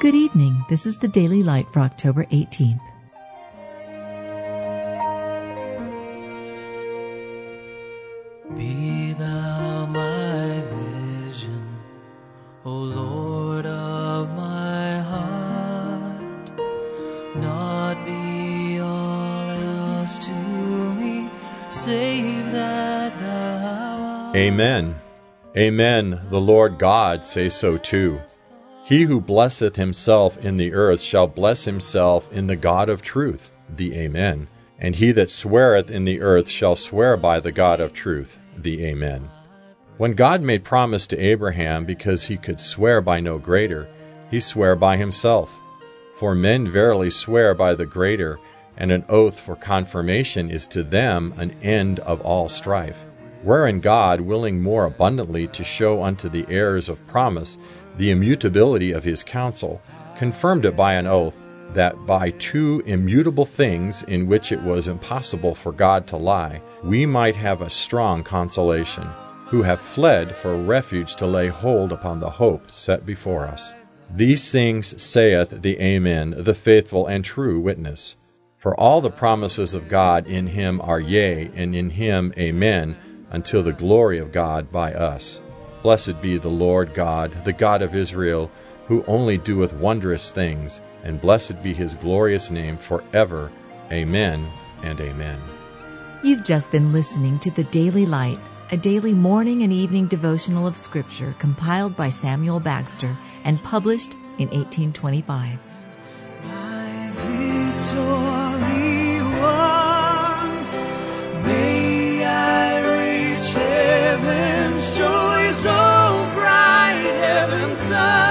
Good evening. This is the Daily Light for October 18th. Be thou my vision, O Lord of my heart, not be all else to me, save that thou art. Amen. Amen. The Lord God say so too. He who blesseth himself in the earth shall bless himself in the God of truth, the Amen. And he that sweareth in the earth shall swear by the God of truth, the Amen. When God made promise to Abraham because he could swear by no greater, he sware by himself. For men verily swear by the greater, and an oath for confirmation is to them an end of all strife. Wherein God, willing more abundantly to show unto the heirs of promise the immutability of his counsel, confirmed it by an oath, that by two immutable things in which it was impossible for God to lie, we might have a strong consolation, who have fled for refuge to lay hold upon the hope set before us. These things saith the Amen, the faithful and true witness. For all the promises of God in him are yea, and in him amen, until the glory of God by us. Blessed be the Lord God, the God of Israel, who only doeth wondrous things, and blessed be his glorious name forever. Amen and amen. You've just been listening to The Daily Light, a daily morning and evening devotional of Scripture compiled by Samuel Bagster and published in 1825. Sun.